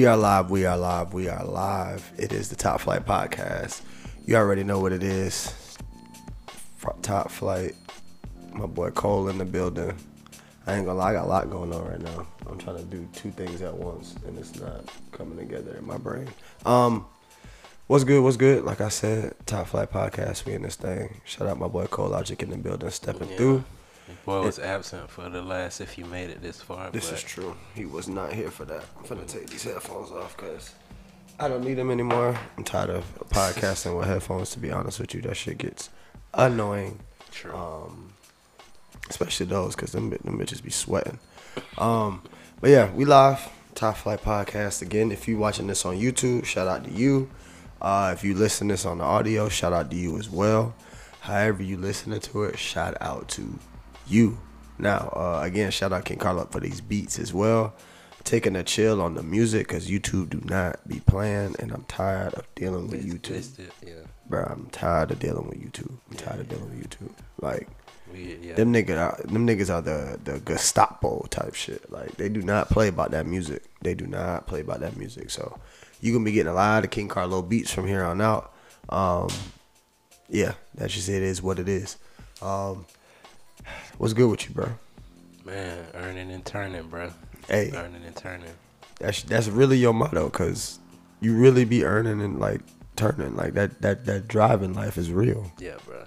We are live, we are live, we are live. It is the Top Flight Podcast. You already know what it is. Top Flight. My boy Cole in the building. I ain't gonna lie, I got a lot going on right now. I'm trying to do two things at once and it's not coming together in my brain. Um, What's good? What's good? Like I said, Top Flight Podcast. We in this thing. Shout out my boy Cole Logic in the building, stepping Yeah. through. Boy was absent for the last if you made it this far. This but is true. He was not here for that. I'm gonna take these headphones off because I don't need them anymore. I'm tired of podcasting with headphones. To be honest with you, that shit gets annoying. True. Um, especially those because them them bitches be sweating. Um, but yeah, we live Top Flight Podcast again. If you watching this on YouTube, shout out to you. Uh, if you listen this on the audio, shout out to you as well. However you listening to it, shout out to you. Now, uh, again, shout out King Carlo for these beats as well. Taking a chill on the music because YouTube do not be playing, and I'm tired of dealing with It's- YouTube. yeah. Bro, I'm tired of dealing with YouTube. I'm tired of dealing with YouTube. Like, yeah. them niggas are them niggas are the the Gestapo type shit. Like they do not play about that music. They do not play about that music. So you gonna be getting a lot of King Carlo beats from here on out. Um, yeah, that's just it is what it is. Um, what's good with you, bro? Man, earning and turning, bro. Hey. Earning and turning. That's that's really your motto, cause you really be earning and like turning. Like that that that driving life is real. Yeah, bro.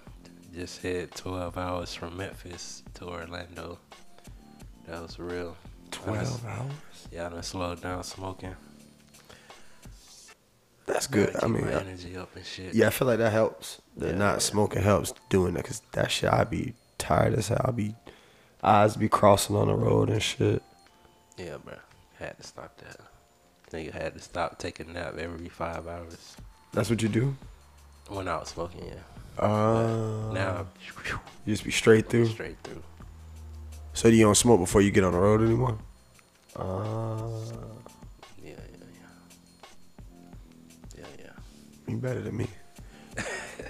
Just hit 12 hours from Memphis to Orlando. That was real. I done- Twelve hours. Yeah, I done slowed down smoking. That's good. I mean, my uh, energy up and shit. Yeah, I feel like that helps. The Yeah. not smoking helps doing that because that shit, I be tired as hell. I'll be eyes be crossing on the road and shit. Yeah, bro. Had to stop that. Nigga had to stop taking a nap every five hours. That's what you do. When I was smoking, yeah. Uh, now, you just be straight through. straight through. So you don't smoke before you get on the road anymore. Uh, Yeah, yeah, yeah. Yeah, yeah. you better than me.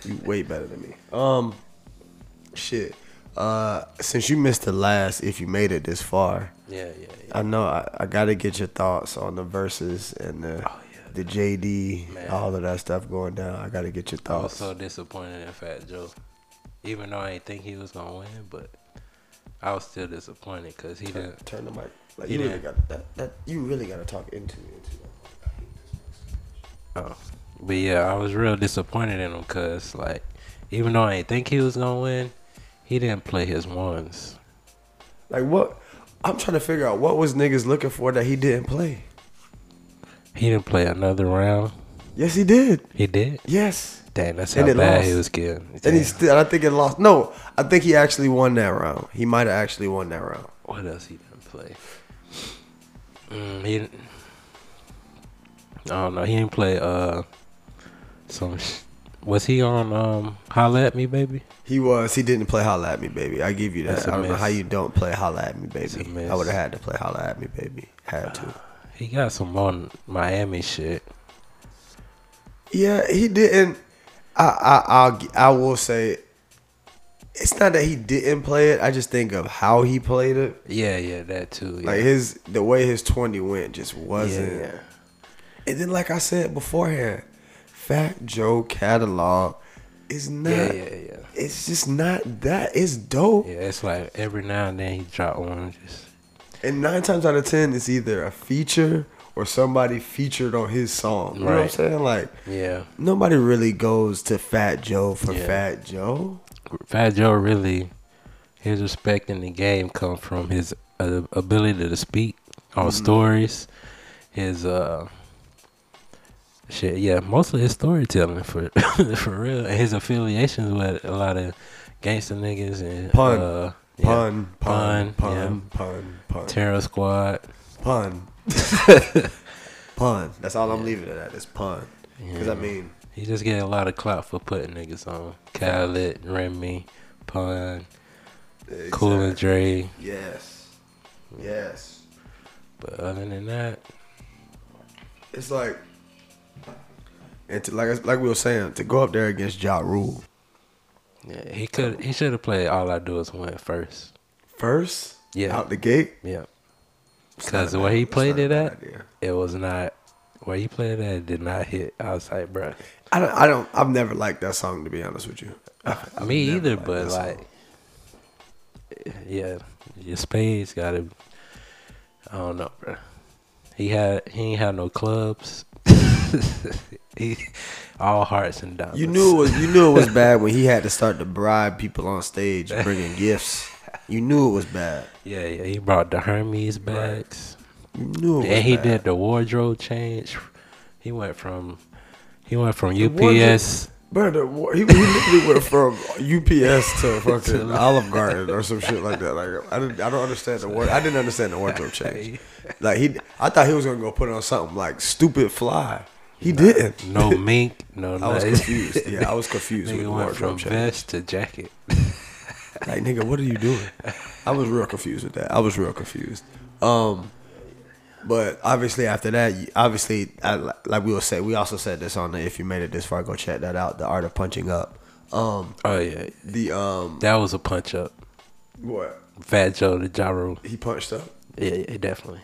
you way better than me. Um, shit. Uh, since you missed the last, if you made it this far, Yeah, yeah, yeah. I know I, I gotta get your thoughts on the verses and the Oh, yeah. the JD, Man. all of that stuff going down. I gotta get your thoughts. I was so disappointed in Fat Joe. Even though I didn't think he was gonna win, but I was still disappointed because he turn, didn't. turn the mic. Like you really got that, that. You really gotta talk into it. Oh, but yeah, I was real disappointed in him because like, even though I didn't think he was gonna win, he didn't play his ones. Like what? I'm trying to figure out what was niggas looking for that he didn't play. He didn't play another round. Yes, he did. He did. Yes, Dang, that's how bad lost. he was getting. and he still. I think it lost. No, I think he actually won that round. He might have actually won that round. What else he didn't play? Mm, he didn't. I don't know. He didn't play. Uh, some. Was he on um Holla at Me Baby? He was. He didn't play Holla at Me, baby. I give you that. I don't know how you don't play Holla at Me, baby. I would have had to play Holla at Me, baby. Had to. He got some on Miami shit. Yeah, he didn't. I I I'll, I will say, it's not that he didn't play it. I just think of how he played it. Yeah, yeah, that too. Yeah. Like his the way his twenty went just wasn't. Yeah. And then, like I said beforehand, Fat Joe catalog is not. yeah, yeah, yeah. It's just not that. It's dope. Yeah, it's like every now and then he drop one. Just And nine times out of ten, it's either a feature or somebody featured on his song. You know what I'm saying? Like yeah. nobody really goes to Fat Joe for Yeah. Fat Joe. Fat Joe really, his respect in the game come from his uh, ability to speak on Mm-hmm. stories, his uh, shit. Yeah, mostly his storytelling for for real, and his affiliations with a lot of gangster niggas and Pun. uh, yeah, Pun, pun, Pun, pun, yeah. pun, pun, Terror Squad. pun, pun. That's all I'm leaving it at. Is pun. Because I mean, He just get a lot of clout for putting niggas on. Khaled, Remy, Pun, Cool and exactly. Dre. Yes, yes. But other than that, It's like, and to, like like we were saying, to go up there against Ja Rule, Yeah, he could. He should have played "All I Do Is Win" first. First, Yeah. out the gate. Yeah, because where bad- he played it at, idea. it was not. Where he played it at did not hit. I was like, bruh. I don't. I don't. I've never liked that song to be honest with you. Uh, I've Me either, but that song. like, yeah, your spades got to. I don't know, bro. He had he ain't had no clubs. he all hearts and diamonds. you knew it was. You knew it was bad when he had to start to bribe people on stage bringing gifts. You knew it was bad. Yeah, yeah. He brought the Hermes bags, You knew it was and he bad. did the wardrobe change. He went from he went from UPS. Bro, he, he literally went from UPS to fucking Olive Garden or some shit like that. Like I didn't, I don't understand the word. I didn't understand the wardrobe change. Like he, I thought he was gonna go put on something like stupid fly. He didn't. No mink, no I was confused. Yeah, I was confused with Nigga the went from vest to jacket. Like nigga, what are you doing? I was real confused with that. I was real confused. Um, but obviously after that, obviously, I, like we will say, we also said this on the if you made it this far, go check that out. The art of punching up. Um, Oh yeah, the um, that was a punch up. what Fat Joe the gyro. he punched up. Yeah, yeah, definitely.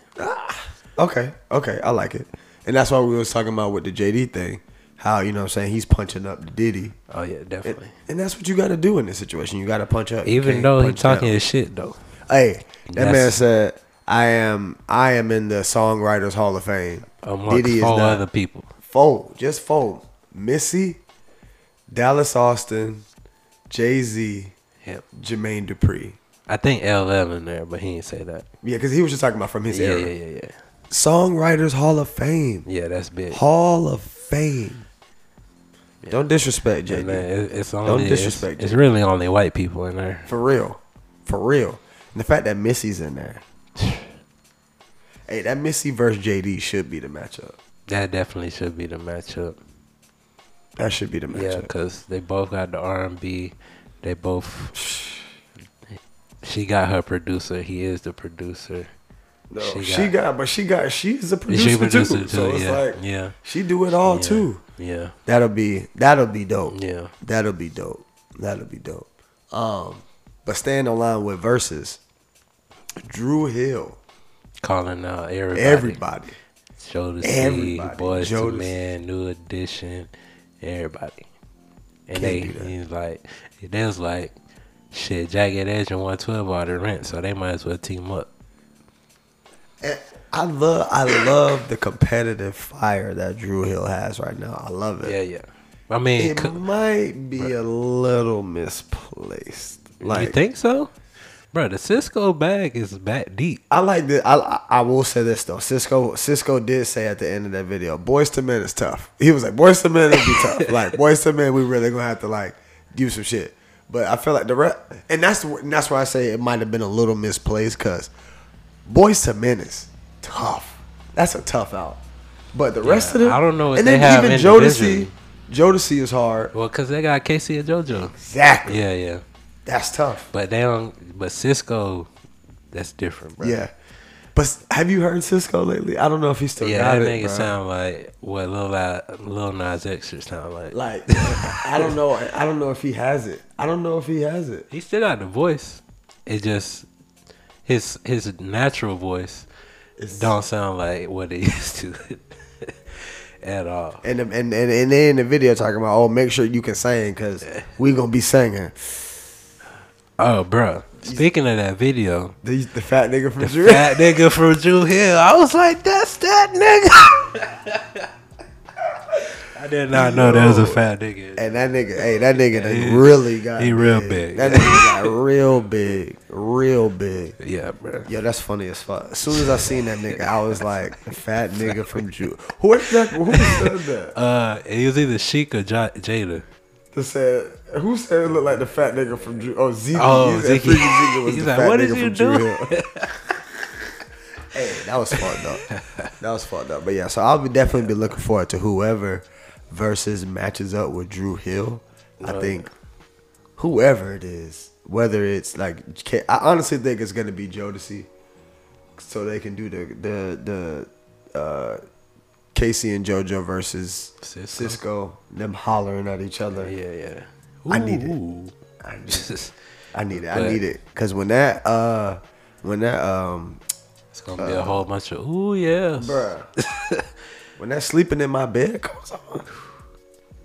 Okay, okay, I like it, and that's why we was talking about with the JD thing. How you know what I'm saying he's punching up the Diddy, Oh yeah, definitely. and that's what you got to do in this situation. You got to punch up, Even though he punch down. talking his shit though. Hey, that That's- man said, "I am, I am in the Songwriters Hall of Fame." Amongst Diddy is four not. other people. Four, just four. Missy, Dallas Austin, Jay Z, Yep. Jermaine Dupri. I think LL in there, but he didn't say that. Yeah, because he was just talking about from his Yeah, era. yeah, yeah, yeah. Songwriters Hall of Fame. Yeah, that's big. Hall of Fame. Don't disrespect Jay. And then it- it's Don't only it's, disrespect it's really only white people in there. For real. For real. And the fact that Missy's in there. hey, that Missy versus JD should be the matchup. That definitely should be the matchup. That should be the matchup. Yeah, because they both got the R and B. They both. She got her producer. He is the producer. No, she she, got- got, but she got, she's a She producer, producer too. too. So it's yeah, like, yeah, she do it all yeah, too. Yeah, That'll be, that'll be dope. yeah. That'll be dope. That'll be dope. Um, but staying on line with verses, Dru Hill, Calling out everybody. everybody. Show the Everybody. C, Boys to. Man, New Edition, everybody. And Can't they he's like they was like shit, Jagged Edge and one twelve are the rent, so they might as well team up. And I love, I love the competitive fire that Dru Hill has right now. I love it. Yeah, yeah. I mean, It c- might be a little misplaced. Like you think so? Bro, the Sisqo bag is back deep. I like the I I- will say this though. Sisqo Sisqo did say at the end of that video, "Boyz II Men is tough." He was like, "Boyz II Men will be tough." like Boyz II Men, we really gonna have to like do some shit. But I feel like the rest, and that's and that's why I say it might have been a little misplaced because Boyz II Men is tough. That's a tough out. But the rest of them, I don't know and then even. Jodeci, Jodeci is hard. Well, cause they got K-Ci and JoJo. Exactly. Yeah, yeah. That's tough. But they don't. But Sisqo, that's different, bro. Yeah. But have you heard Sisqo lately? I don't know if he's still Yeah, got that it. nigga bro. sound like what Lil, Lil Nas X should sound like. Like I don't know. I don't know if he has it. I don't know if he has it. He still got the voice. It just his his natural voice It's- don't sound like what it used to at all. And and and and they in the video talking about oh make sure you can sing because we gonna be singing. Oh, bro. Speaking of that video, The, the fat nigga from the Dru. fat nigga from Dru Hill, I was like, that's that nigga. I did not know there was a fat nigga. And that nigga, hey, that nigga done He- really got he real big. That nigga got real big, real big. Yeah, bro. Yo, that's funny as fuck. As soon as I seen that nigga, I was like, fat nigga from Dru. Who that? Who said that? Uh, it was either Sheik or J- Jada. That said, who said it looked like the fat nigga from Dru? Oh, Zeke. Oh, Zeke. Zeke was He's the like, fat "What nigga is you doing?" Hey, that was fucked up. That was fucked up. But yeah, so I'll be definitely be looking forward to whoever versus matches up with Dru Hill. I think whoever it is, whether it's like, I honestly think it's gonna be Jodeci, so they can do the the the uh, K-Ci and JoJo versus Sisqo. Sisqo, them hollering at each other. Yeah, yeah. I need it. I need it. I need it. I need it. Cause when that uh when that um it's gonna be uh, a whole bunch of ooh yes. Bruh. when that sleeping in my bed comes on.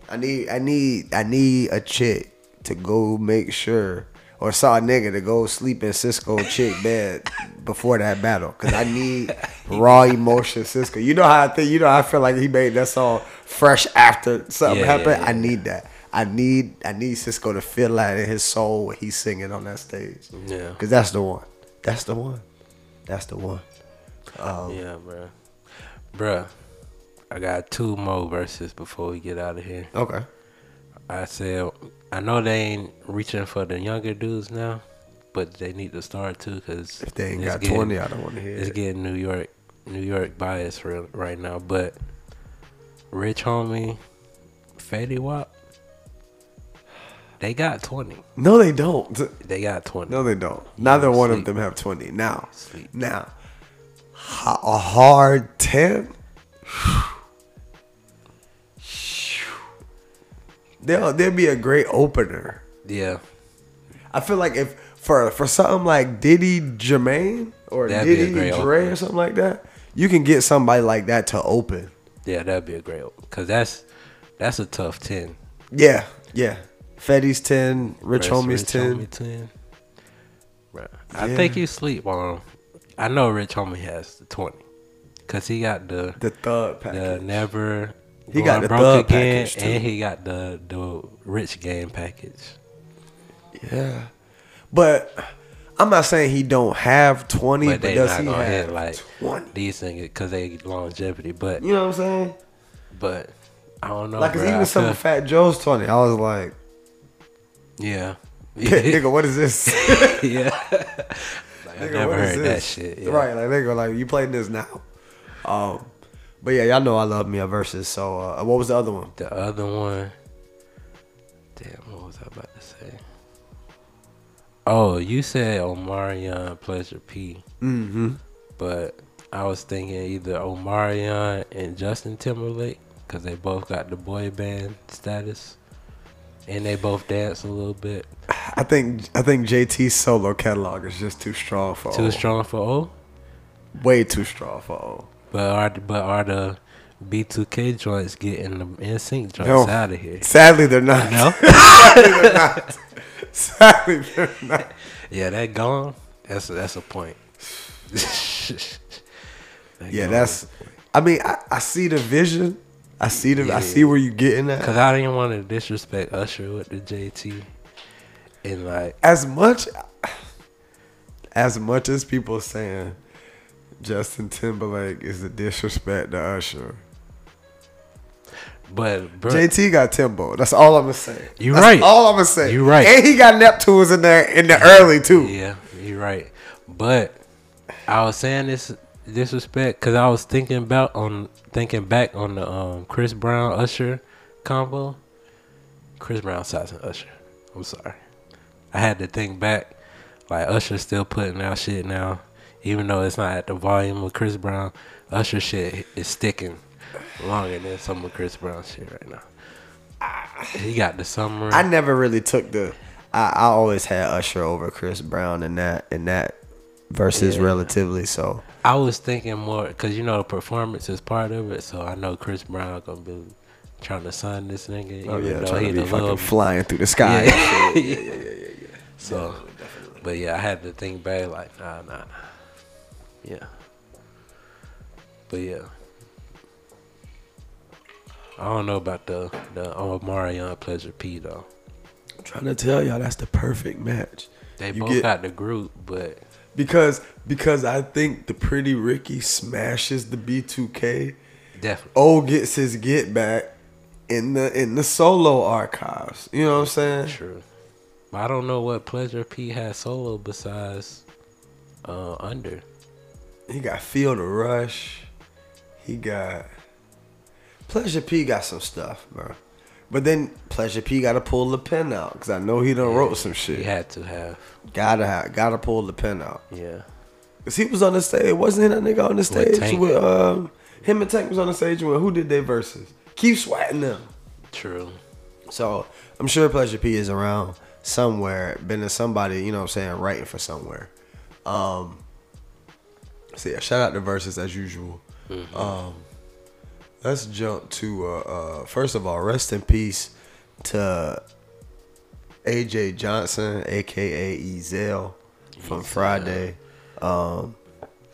I need I need I need a chick to go make sure or saw a nigga to go sleep in Sisqo chick bed before that battle. Cause I need raw emotion Sisqo. You know how I think you know how I feel like he made that song fresh after something yeah, happened. Yeah, yeah. I need that. I need I need Sisqo to feel that in his soul when he's singing on that stage. Yeah. Cause that's the one. That's the one. That's the one. Um, yeah, bro. Bruh. I got two more verses before we get out of here. Okay. I said I know they ain't reaching for the younger dudes now, but they need to start too because if they ain't got getting, twenty, I don't want to hear it's it. getting New York, New York bias real, right now. But Rich Homie, Fetty Wap, they got twenty. No, they don't. They got twenty. No, they don't. Neither one sleep. of them have twenty. Now, sleep. now, a hard ten. They'll they'll be a great opener. Yeah. I feel like if for for something like Diddy Jermaine or that'd Diddy Dre opener. or something like that, you can get somebody like that to open. Yeah, that'd be a great because that's that's a tough ten. Yeah, yeah. Fetty's ten, Rich Homie's Rich 10. Homie 10. Right. I yeah. think you sleep on. I know Rich Homie has the twenty, cause he got the the thug package. The never he got the broke again, and he got the the rich game package. Yeah, but I'm not saying he don't have twenty, but, but does he have like 20? these things because they longevity? But you know what I'm saying? But I don't know. Like, bro, even some of Fat Joe's twenty, I was like, yeah, nigga, what is this? yeah, like, nigga, I never heard that shit. Yeah. Right, like nigga, like you playing this now. Um, but yeah, y'all know I love me a versus. So uh, what was the other one? The other one. Damn, what was I about to say? Oh, you said Omarion Pleasure P. Mm-hmm. But I was thinking either Omarion and Justin Timberlake because they both got the boy band status, and they both dance a little bit. I think I think JT's solo catalog is just too strong for too o. strong for O. Way too strong for O. But are but are the B2K joints getting the NSYNC joints no. out of here? Sadly, they're not. No. Sadly, they're not. Sadly, they're not. Yeah, that gone. That's a, that's a point. that yeah, that's. I mean, I, I see the vision. I see the. Yeah. I see where you're getting at. Cause I didn't want to disrespect Usher with the JT, and like as much, as much as people saying Justin Timberlake is a disrespect to Usher. But bro, JT got Timbo. That's all I'm gonna say. You right. All I'm gonna say. You right. And he got Neptunes in there in the early too. Yeah, you're right. But I was saying this disrespect because I was thinking about on thinking back on the um, Chris Brown Usher combo. Chris Brown size and Usher. I'm sorry. I had to think back. Like Usher still putting out shit now even though it's not at the volume of Chris Brown, Usher shit is sticking longer than some of Chris Brown shit right now. He got the summer. I never really took the. I, I always had Usher over Chris Brown in that in that versus yeah. relatively. So I was thinking more because you know the performance is part of it. So I know Chris Brown gonna be trying to sign this nigga. Oh yeah, trying to be fucking little, flying through the sky. Yeah. yeah, yeah, yeah, yeah, yeah. So, but yeah, I had to think back like, nah, nah, nah. Yeah. But yeah. I don't know about the the Omarion Pleasure P though. I'm trying to tell y'all that's the perfect match. They you both get, got the group, but because because I think the Pretty Ricky smashes the B2K. Definitely. O gets his get back in the in the solo archives. You know what I'm saying? True. I don't know what Pleasure P has solo besides uh, Under. He got Feel the Rush. He got Pleasure P got some stuff, bro. But then Pleasure P got to pull the pen out because I know he done yeah, wrote some shit. He had to have. Gotta have. Gotta pull the pen out. Yeah. Cause he was on the stage. Wasn't he that nigga on the stage with, with um, him and Tank was on the stage with who did they verses? Keep sweating them. True. So I'm sure Pleasure P is around somewhere, been to somebody, you know what I'm saying, writing for somewhere. Um so yeah, shout out to verses as usual. Um let's jump to uh, uh first of all, rest in peace to AJ Johnson, aka Ezal from Friday. Um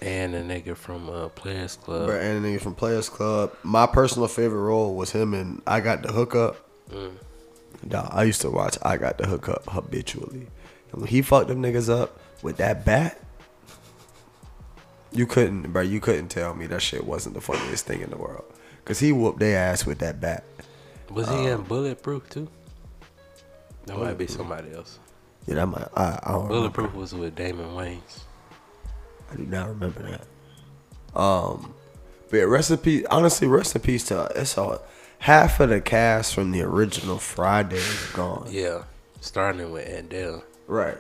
And a nigga from uh, Players Club. Brett Anthony from Players Club. My personal favorite role was him and I Got the Hookup. Mm. Dawg, I used to watch I Got the Hookup habitually. And when he fucked them niggas up with that bat, you couldn't, bro, you couldn't tell me that shit wasn't the funniest thing in the world. Cause he whooped their ass with that bat. Was he Um, in Bulletproof too? That might be somebody else. Yeah, that might, I, I don't remember. Bulletproof was with Damon Wayans. I do not remember that. Um, but yeah, rest in peace. Honestly, rest in peace to it's all half of the cast from the original Friday is gone. Yeah, starting with Andell. Right.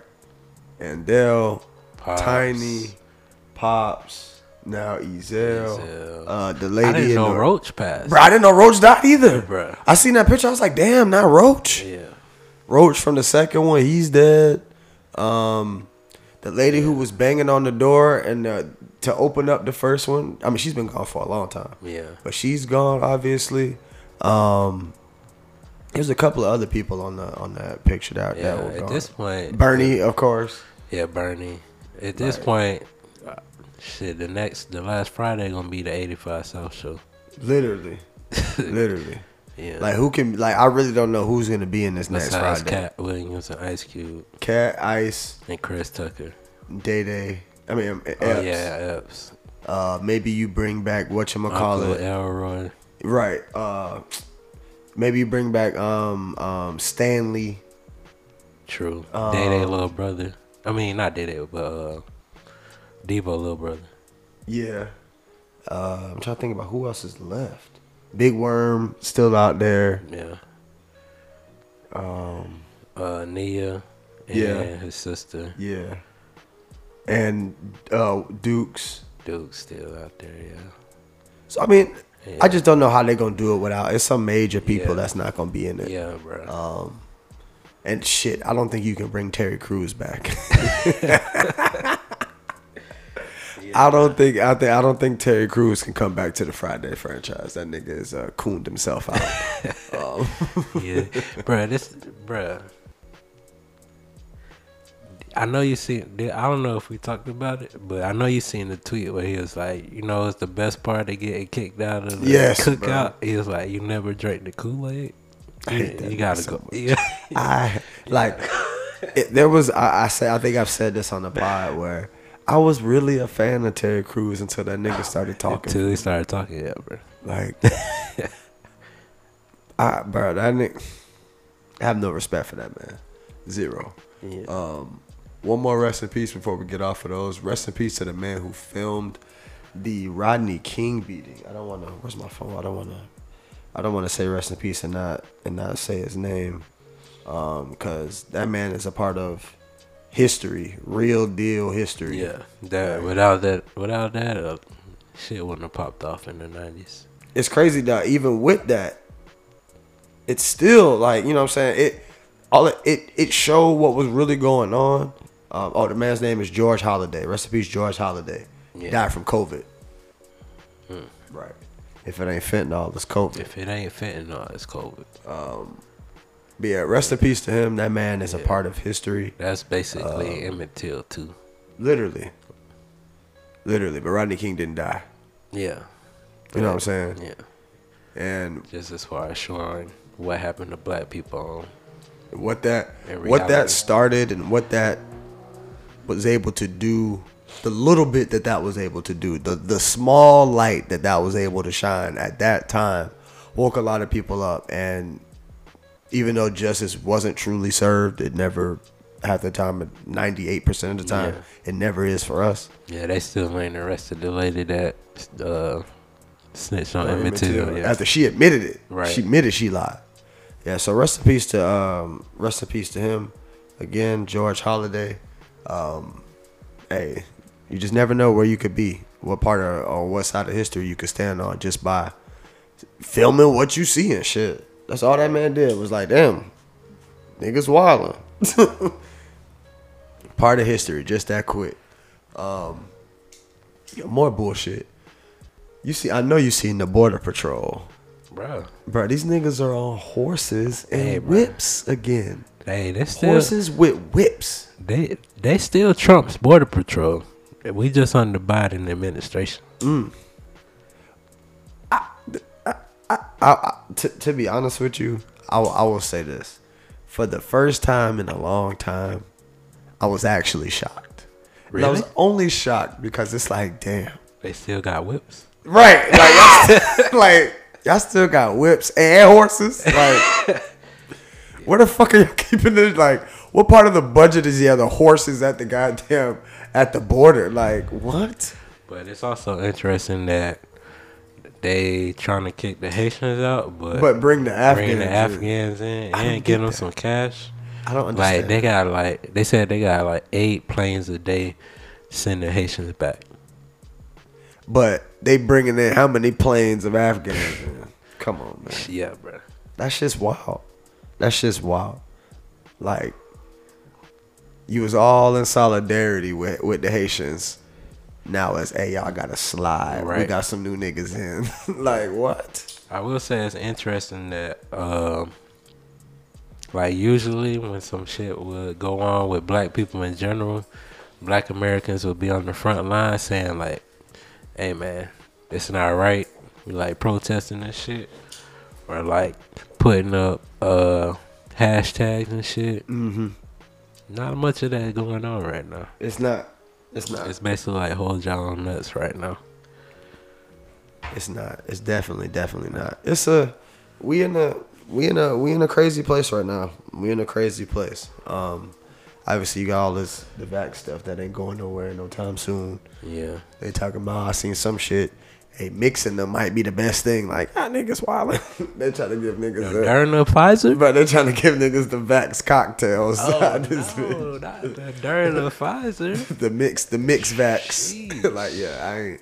And Dell, Pops. Tiny, Pops, now Ezal, uh, the lady. I didn't in know the, Roach passed. Bro, I didn't know Roach died either. Bro, I seen that picture. I was like, damn, not Roach. Yeah. Roach from the second one, he's dead. Um, the lady who was banging on the door and uh, to open up the first one. I mean, she's been gone for a long time. Yeah. but she's gone, obviously. Um, there's a couple of other people on the on that picture that Yeah. that were At this point, Bernie, of course. Yeah, Bernie. At this Right. point, shit. The next, the last Friday gonna be the '85 South Show. Literally, literally. Yeah. Like who can like I really don't know who's gonna be in this next Besides Friday. Katt Williams and Ice Cube Katt, Ice, and Chris Tucker. Day Day. I mean, um, Epps. Oh yeah, Epps. Uh, maybe you bring back what you call it. Elroy. Right. Uh, maybe you bring back um um Stanley. True. Uh, Day Day little brother. I mean, not Day Day, but uh, Devo little brother. Yeah. Uh, I'm trying to think about who else is left. Big Worm still out there. Yeah. Um, Uh, Nia. And Yeah. his sister yeah. And uh, Dukes. Duke still out there. Yeah. So I mean, Yeah. I just don't know how they're gonna do it without. It's some major people Yeah. that's not gonna be in it. Yeah, bro. Um, and shit, I don't think you can bring Terry Crews back. I don't think I think I don't think Terry Crews can come back to the Friday franchise. That nigga is uh, cooned himself out. um, yeah, bruh, this, bruh. I know you seen. I don't know if we talked about it, but I know you seen the tweet where he was like, you know, it's the best part of getting kicked out of the Yes, cookout. He was like, you never drank the Kool Aid. That You gotta so go. Yeah, I like it, there was I, I say I think I've said this on the pod where I was really a fan of Terry Crews until that nigga started talking. until he started talking. Yeah, bro. Like, I bro, that nigga. I have no respect for that man. Zero. Yeah. Um, one more rest in peace before we get off of those. Rest in peace to the man who filmed the Rodney King beating. I don't want to. Where's my phone? I don't want to. I don't want to say rest in peace and not and not say his name, um, because that man is a part of history, real deal history. yeah, that without that, without that, uh, shit wouldn't have popped off in the nineties. it's crazy that even with that, it's still like you know what I'm saying it. All it it, it showed what was really going on. Um, oh, the man's name is George Holliday. Recipes George Holliday. Yeah. Died from COVID. Right. If it ain't fentanyl, it's COVID. If it ain't fentanyl, it's COVID. But yeah, rest in peace to him. That man is a part of history. That's basically Um, Emmett Till too. Literally. Literally. But Rodney King didn't die. Yeah, You know what I'm saying? yeah. And Just as far as showing what happened to black people. what that what that started and what that was able to do the little bit that that was able to do the the small light that that was able to shine at that time woke a lot of people up and even though justice wasn't truly served it never half the time 98% of the time Yeah. it never is for us Yeah, they still ain't arrested the lady that uh, snitched on Emmett. Till, Yeah. after she admitted it Right. she admitted she lied yeah so rest in peace to um rest in peace to him again george holliday um hey you just never know where you could be what part of or what side of history you could stand on just by filming what you see and shit that's all that man did was like damn niggas wildin Part of history, just that quick. Um, more bullshit. You see, I know you seen the border patrol, bro. bro. These niggas are on horses and Hey, whips again. Hey, they still Horses with whips. they they still Trump's border patrol. We just under Biden administration. I, I, to, to be honest with you, I, will- say this. For the first time in a long time, I was actually shocked. And I was only shocked because it's like, damn. They still got whips. Right. Like, y'all still, like, y'all still got whips and horses. Like, where the fuck are y'all keeping it? Like, what part of the budget is yeah the horses at the goddamn at the border? Like, what? But it's also interesting that they trying to kick the Haitians out, but, But bring the Afghans. bring the in. Afghans in I don't and get give them that. some cash. I don't understand. Like they got like they said they got like eight planes a day sending Haitians back. But they bringing in how many planes of Afghans? in? Come on, man. Yeah, bro. That's just wild. That's just wild. Like you was all in solidarity with with the Haitians. Now it's hey y'all gotta slide. Right. We got some new niggas in. like what? I will say it's interesting that um like usually when some shit would go on with black people in general, black Americans would be on the front line saying like, Hey man, it's not right. We like protesting this shit. Or like putting up uh hashtags and shit. Mm-hmm. Not much of that going on right now. It's not. It's not. It's basically like hold y'all nuts right now. It's not. It's definitely, definitely not. It's a we in a we in a we in a crazy place right now. We in a crazy place. Um, obviously you got all this the back stuff that ain't going nowhere no time soon. Yeah. They talking about I seen some shit. Hey, mixing them might be the best thing. Like, ah, niggas wildin'. they trying to give niggas the, During the Pfizer? but they're trying to give niggas the Vax cocktails. Oh, This no, bitch. not the during the Pfizer. the mix, the mix Vax. Like, yeah, I ain't.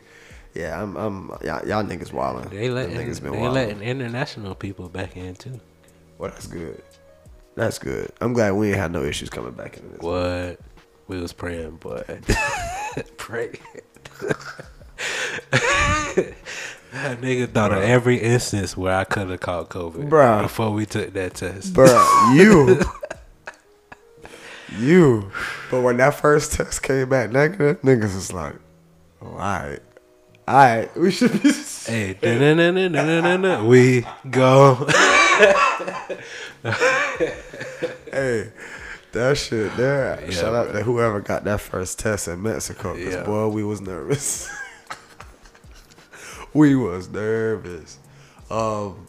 Yeah, I'm. I'm. Y'all, y'all niggas wildin'. They Them letting niggas been they wildin'. letting international people back in too. Well, that's good. That's good. I'm glad we ain't had no issues coming back into this. What we was praying, but pray. That nigga thought of every instance where I could have caught COVID Bruh. before we took that test. Bruh, you. you. But when that first test came back negative, niggas was like, oh, all right. All right. We should be. Hey, da-na-na-na-na-na-na, we go. Hey, that shit there. Yeah, Shout out bruh. to whoever got that first test in Mexico. Because, Yeah. boy, we was nervous. we was nervous. Um,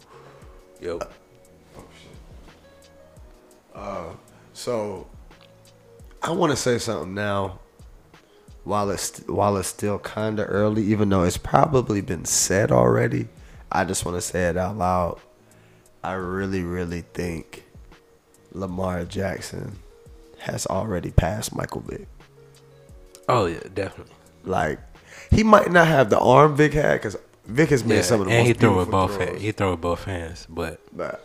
Yo, oh, So, I want to say something now. While it's while it's still kind of early, even though it's probably been said already, I just want to say it out loud. I really, really think Lamar Jackson has already passed Michael Vick. oh yeah, definitely. Like, he might not have the arm Vick had because Vick has made Yeah, some of the and most he threw beautiful both throws. He threw with both hands, but But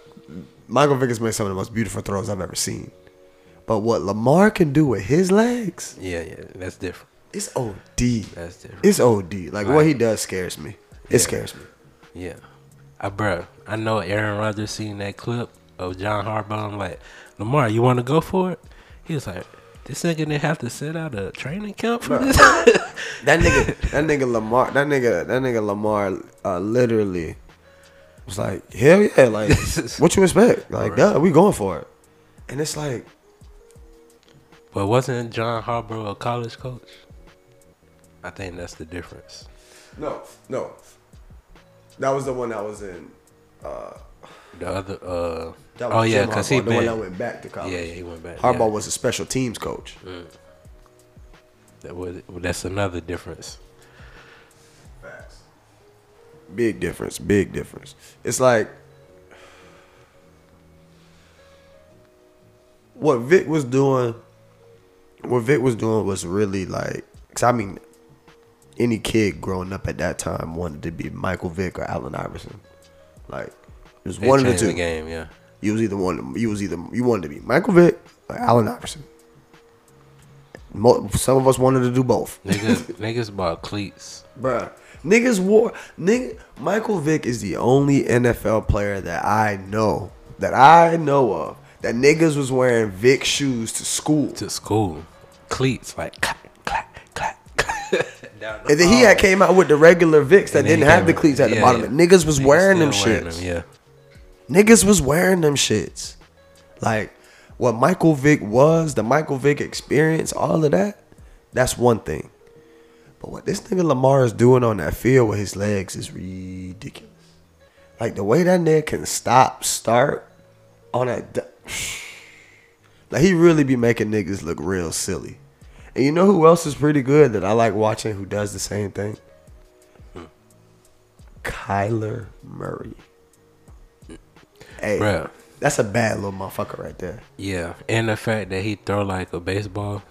Michael Vick has made some of the most beautiful throws I've ever seen. But what Lamar can do with his legs, yeah, yeah, that's different. it's OD. That's different. It's OD. Like what he does scares me. It Yeah. scares me. Yeah. I bro, I know Aaron Rodgers seen that clip of John Harbaugh. I'm like, Lamar, you want to go for it? He was like, this nigga didn't have to sit out a training camp for this. That nigga, that nigga Lamar, that nigga, that nigga Lamar, uh, literally was like, hell yeah, like what you expect? Like, Right. duh, we going for it. And it's like, but wasn't John Harbaugh a college coach? I think that's the difference. no, no. That was the one that was in. Uh, The other, uh, that oh, was oh yeah, because he the one that went back to college. yeah, yeah, he went back. Harbaugh yeah. was a special teams coach. That was that's another difference. Facts. Big difference. Big difference. It's like what Vick was doing. What Vick was doing was really like, cause I mean, any kid growing up at that time wanted to be Michael Vick or Allen Iverson. Like, it was They one of the two. the game, yeah. You was either one. You was either you wanted to be Michael Vick Like Allen Iverson. Mo- Some of us wanted to do both. Niggas, niggas bought cleats. Bruh. Niggas wore nigga Michael Vick is the only NFL player that I know that I know of that niggas was wearing Vick shoes to school. to school. Cleats like clack, clack, clack, clack. Down the And then he had came out with the regular Vicks that didn't have the cleats at the bottom. yeah. Niggas was Niggas wearing them still wearing shits. them, yeah. Niggas was wearing them shits. Like what Michael Vick was, the Michael Vick experience, all of that, that's one thing. But what this nigga Lamar is doing on that field with his legs is ridiculous. Like the way that nigga can stop, start on that. Like he really be making niggas look real silly. And you know who else is pretty good that I like watching who does the same thing? Hmm. Kyler Murray. Hey, Bruh. that's a bad little motherfucker right there. Yeah, and the fact that he throw like a baseball.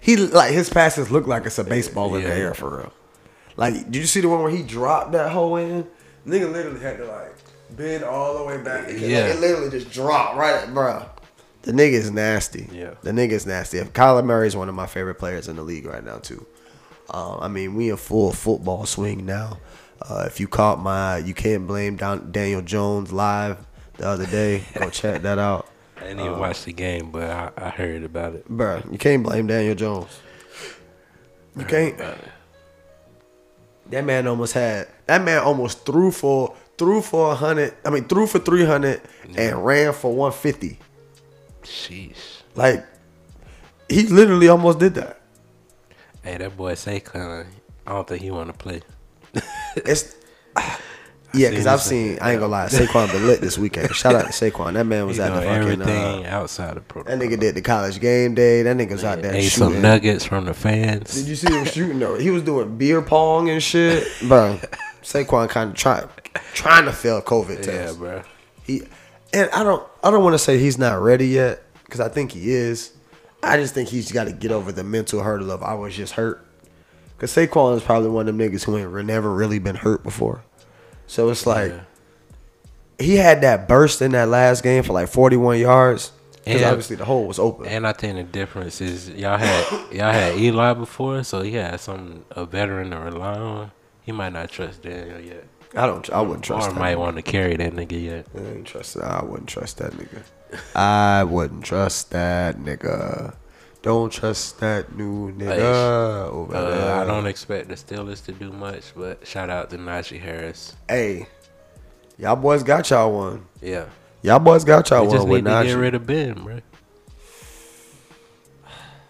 He like his passes look like it's a baseball in the air for real. Like, did you see the one where he dropped that hole in? Nigga literally had to like bend all the way back. because, like, Yeah. it literally just dropped right, at, bruh. The nigga is nasty. Yeah. the nigga is nasty. If Kyler Murray is one of my favorite players in the league right now too. Um, I mean, we in full football swing now. Uh, if you caught my, you can't blame Don, Daniel Jones live the other day. Go check that out. I didn't even watch the game, but I, I heard about it. Bruh, you can't blame Daniel Jones. You can't. That man almost had. That man almost threw for threw for a hundred. I mean, threw for three hundred and ran for one fifty. Sheesh. Like he literally almost did that. Hey, that boy Saquon. I don't think he want to play. It's yeah, because I've seen. I ain't gonna lie, Saquon been lit this weekend. Shout out to Saquon. That man was He at the doing fucking. everything Uh, outside of protocol. that nigga did the college game day. That nigga's out there Ate shooting. some nuggets from the fans. Did you see him shooting though? He was doing beer pong and shit, bro. Saquon kind of trying trying to fail COVID test. yeah, bro. He and I don't I don't want to say he's not ready yet because I think he is. I just think he's got to get over the mental hurdle of I was just hurt. Cause Saquon is probably one of them niggas who ain't never really been hurt before. So it's like Yeah. he had that burst in that last game for like 41 yards. Because obviously the hole was open. And I think the difference is y'all had y'all had Eli before, so he had some a veteran to rely on. He might not trust Daniel yet. I don't. I wouldn't trust or might want to carry that nigga yet. I ain't trust. I wouldn't trust that nigga. I wouldn't trust that nigga. Don't trust that new nigga over Uh, there. I don't expect the Steelers to do much, but shout out to Najee Harris. Hey, y'all boys got y'all one. Yeah, Y'all boys got y'all we just one with need to get rid of Ben, bro.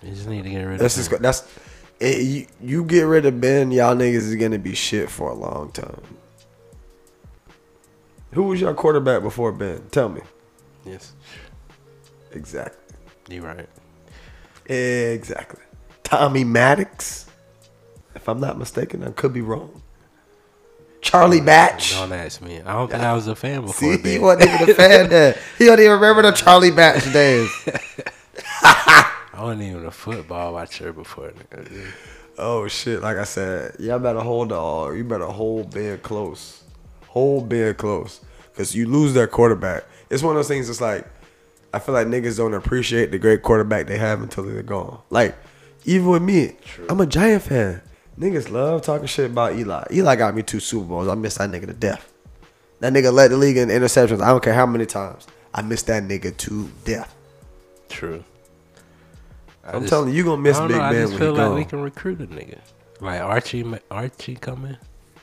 You just need to get rid That's of just Ben. that's it, you, you get rid of Ben, y'all niggas is gonna be shit for a long time. Who was your quarterback before Ben? Tell me. Yes, Exactly. you right. Exactly. Tommy Maddox. If I'm not mistaken, I could be wrong. Charlie Batch. Don't ask me. I don't think I was a fan before See, he wasn't even a fan then. He don't even remember the Charlie Batch days. I wasn't even a football watcher before. Oh shit! Like I said, y'all better hold on. Uh, you better hold Ben close. Hold Ben close, cause you lose that quarterback. It's one of those things. It's like I feel like niggas don't appreciate the great quarterback they have until they're gone. Like even with me, I'm a Giant fan. Niggas love talking shit about Eli. Eli got me two Super Bowls. I miss that nigga to death. That nigga led the league in interceptions. I don't care how many times. I miss that nigga to death. True. I I'm just- telling you, you gonna miss I Big know, I just when feel like gone. we can recruit a nigga. Like Archie, Archie coming.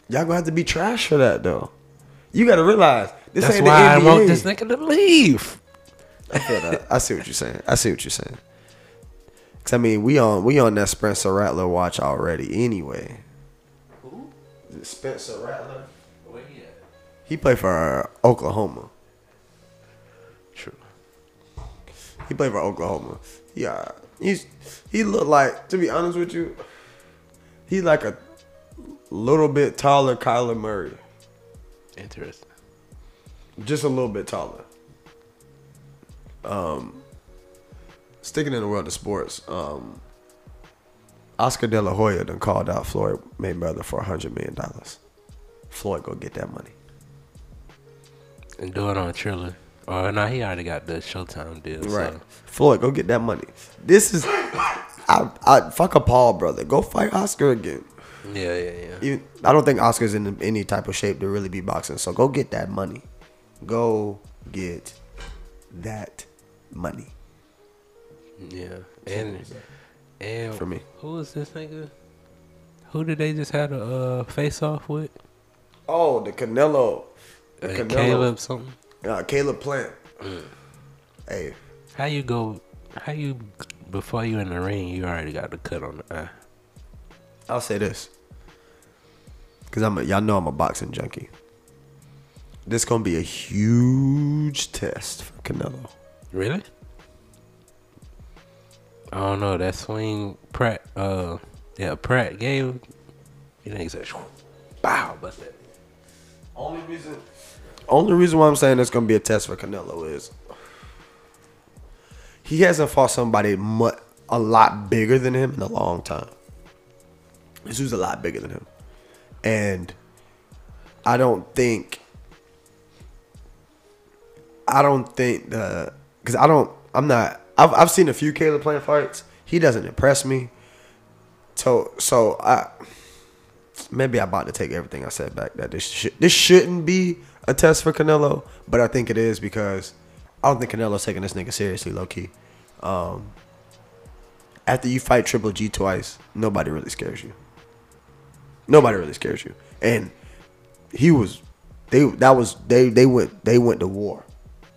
Y'all gonna have to be trash for that though. You gotta realize this That's ain't why I the NBA. want this nigga to leave. I feel that. I see what you're saying. I see what you're saying. Cause I mean, we on we on that Spencer Rattler watch already. Anyway, Who? Is it Spencer Rattler. Where he at? He played for uh, Oklahoma. True. He played for Oklahoma. Yeah, he's he looked like to be honest with you, he like a little bit taller Kyler Murray, Interesting. just a little bit taller. Um, sticking in the world of sports, um, Oscar De La Hoya done called out Floyd Mayweather for a hundred million dollars. Floyd go get that money. And do it on Triller. Oh no, he already got the Showtime deal. Right. So. Floyd, go get that money. This is I, I fuck a Paul brother. Go fight Oscar again. Yeah, yeah, yeah. Even, I don't think Oscar's in any type of shape to really be boxing. So go get that money. Go get that money. Yeah, and and For me. who was this nigga? Who did they just have a uh, face off with? Oh, the Canelo. The Uh, Canelo. Caleb something. Uh, Caleb Plant. Hey, How you go? How you before you in the ring? You already got the cut on the eye. I'll say this. Cause I'm a, y'all know I'm a boxing junkie. This gonna be a huge test for Canelo. Really? I don't know. That swing Pratt. Uh, yeah, Pratt gave. You he said, "Bow," but that. Only reason, only reason why I'm saying it's gonna be a test for Canelo is he hasn't fought somebody mu- a lot bigger than him in a long time. This who's a lot bigger than him, and I don't think, I don't think the because I don't, I'm not. I've I've seen a few Caleb Plant fights. He doesn't impress me. So so I maybe I'm about to take everything I said back. That this sh- this shouldn't be a test for Canelo, but I think it is because I don't think Canelo's taking this nigga seriously, low key. Um, after you fight Triple G twice, nobody really scares you. Nobody really scares you, and he was they that was they they went they went to war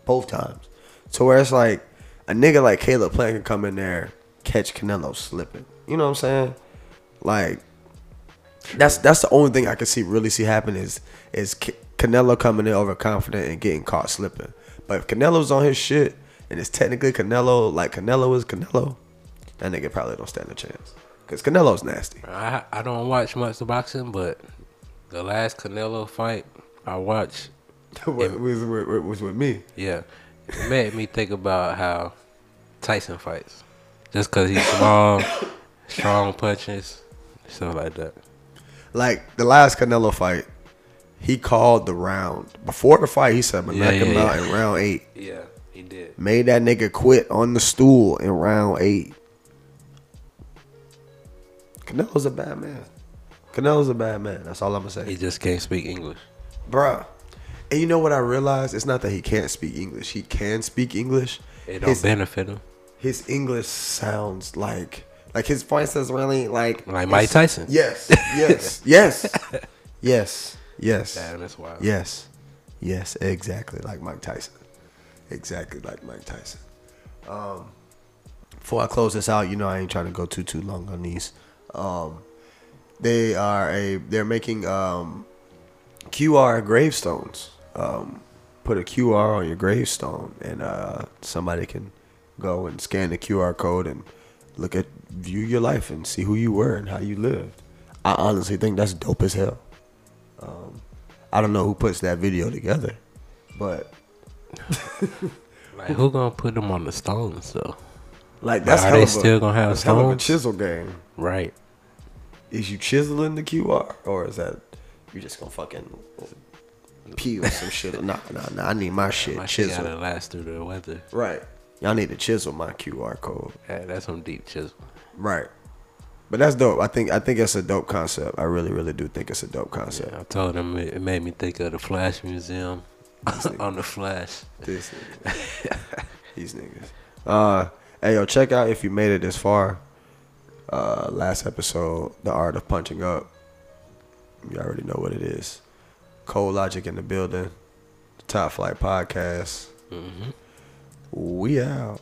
both times. So where it's like a nigga like Caleb Plant can come in there catch Canelo slipping. You know what I'm saying? Like that's that's the only thing I can see really see happen is is Ca- Canelo coming in overconfident and getting caught slipping. But if Canelo's on his shit and it's technically Canelo, like Canelo is Canelo, that nigga probably don't stand a chance. Cause Canelo's nasty. I I don't watch much of boxing, but the last Canelo fight I watched, was, was, was with me. yeah, made me think about how Tyson fights. Just cause he's small, strong punches, stuff like that. Like the last Canelo fight, he called the round before the fight. He said, "I'm gonna Yeah, knock him yeah, out yeah. in round eight. Yeah, he did. Made that nigga quit on the stool in round eight. Canelo's a bad man. Canelo's a bad man. That's all I'm gonna say. He just can't speak English. Bruh. And you know what I realized? It's not that he can't speak English. He can speak English. It don't His, benefit him. his English sounds like like his voice is really like Like Mike Tyson. Yes. Yes. yes. Yes. Yes. Damn, that's wild. Yes. Yes, exactly like Mike Tyson. Exactly like Mike Tyson. Um, before I close this out, you know I ain't trying to go too too long on these. Um, they are a they're making um, QR gravestones. Um, put a QR on your gravestone, and uh, somebody can go and scan the QR code and look at view your life and see who you were and how you lived. I honestly think that's dope as hell. Um, I don't know who puts that video together, but Like who gonna put them on the stones though? like that's Are hell they a, still gonna have of a stones? chisel game. Right. Is you chiseling the QR or is that you just gonna fucking peel some shit? Nah, nah, nah. I need my shit My shit chiseled. gotta last through the weather. Right. Y'all need to chisel my QR code. Yeah, that's some deep chisel. Right. But that's dope. I think I think it's a dope concept. I really, really do think it's a dope concept. I told him it, it made me think of the Flash Museum on the Flash. This nigga. These niggas. Uh hey yo, check out if you made it this far. Uh last episode, The Art of Punching Up. You already know what it is. Cold Logic in the building. Top Flight Podcast. hmm We out.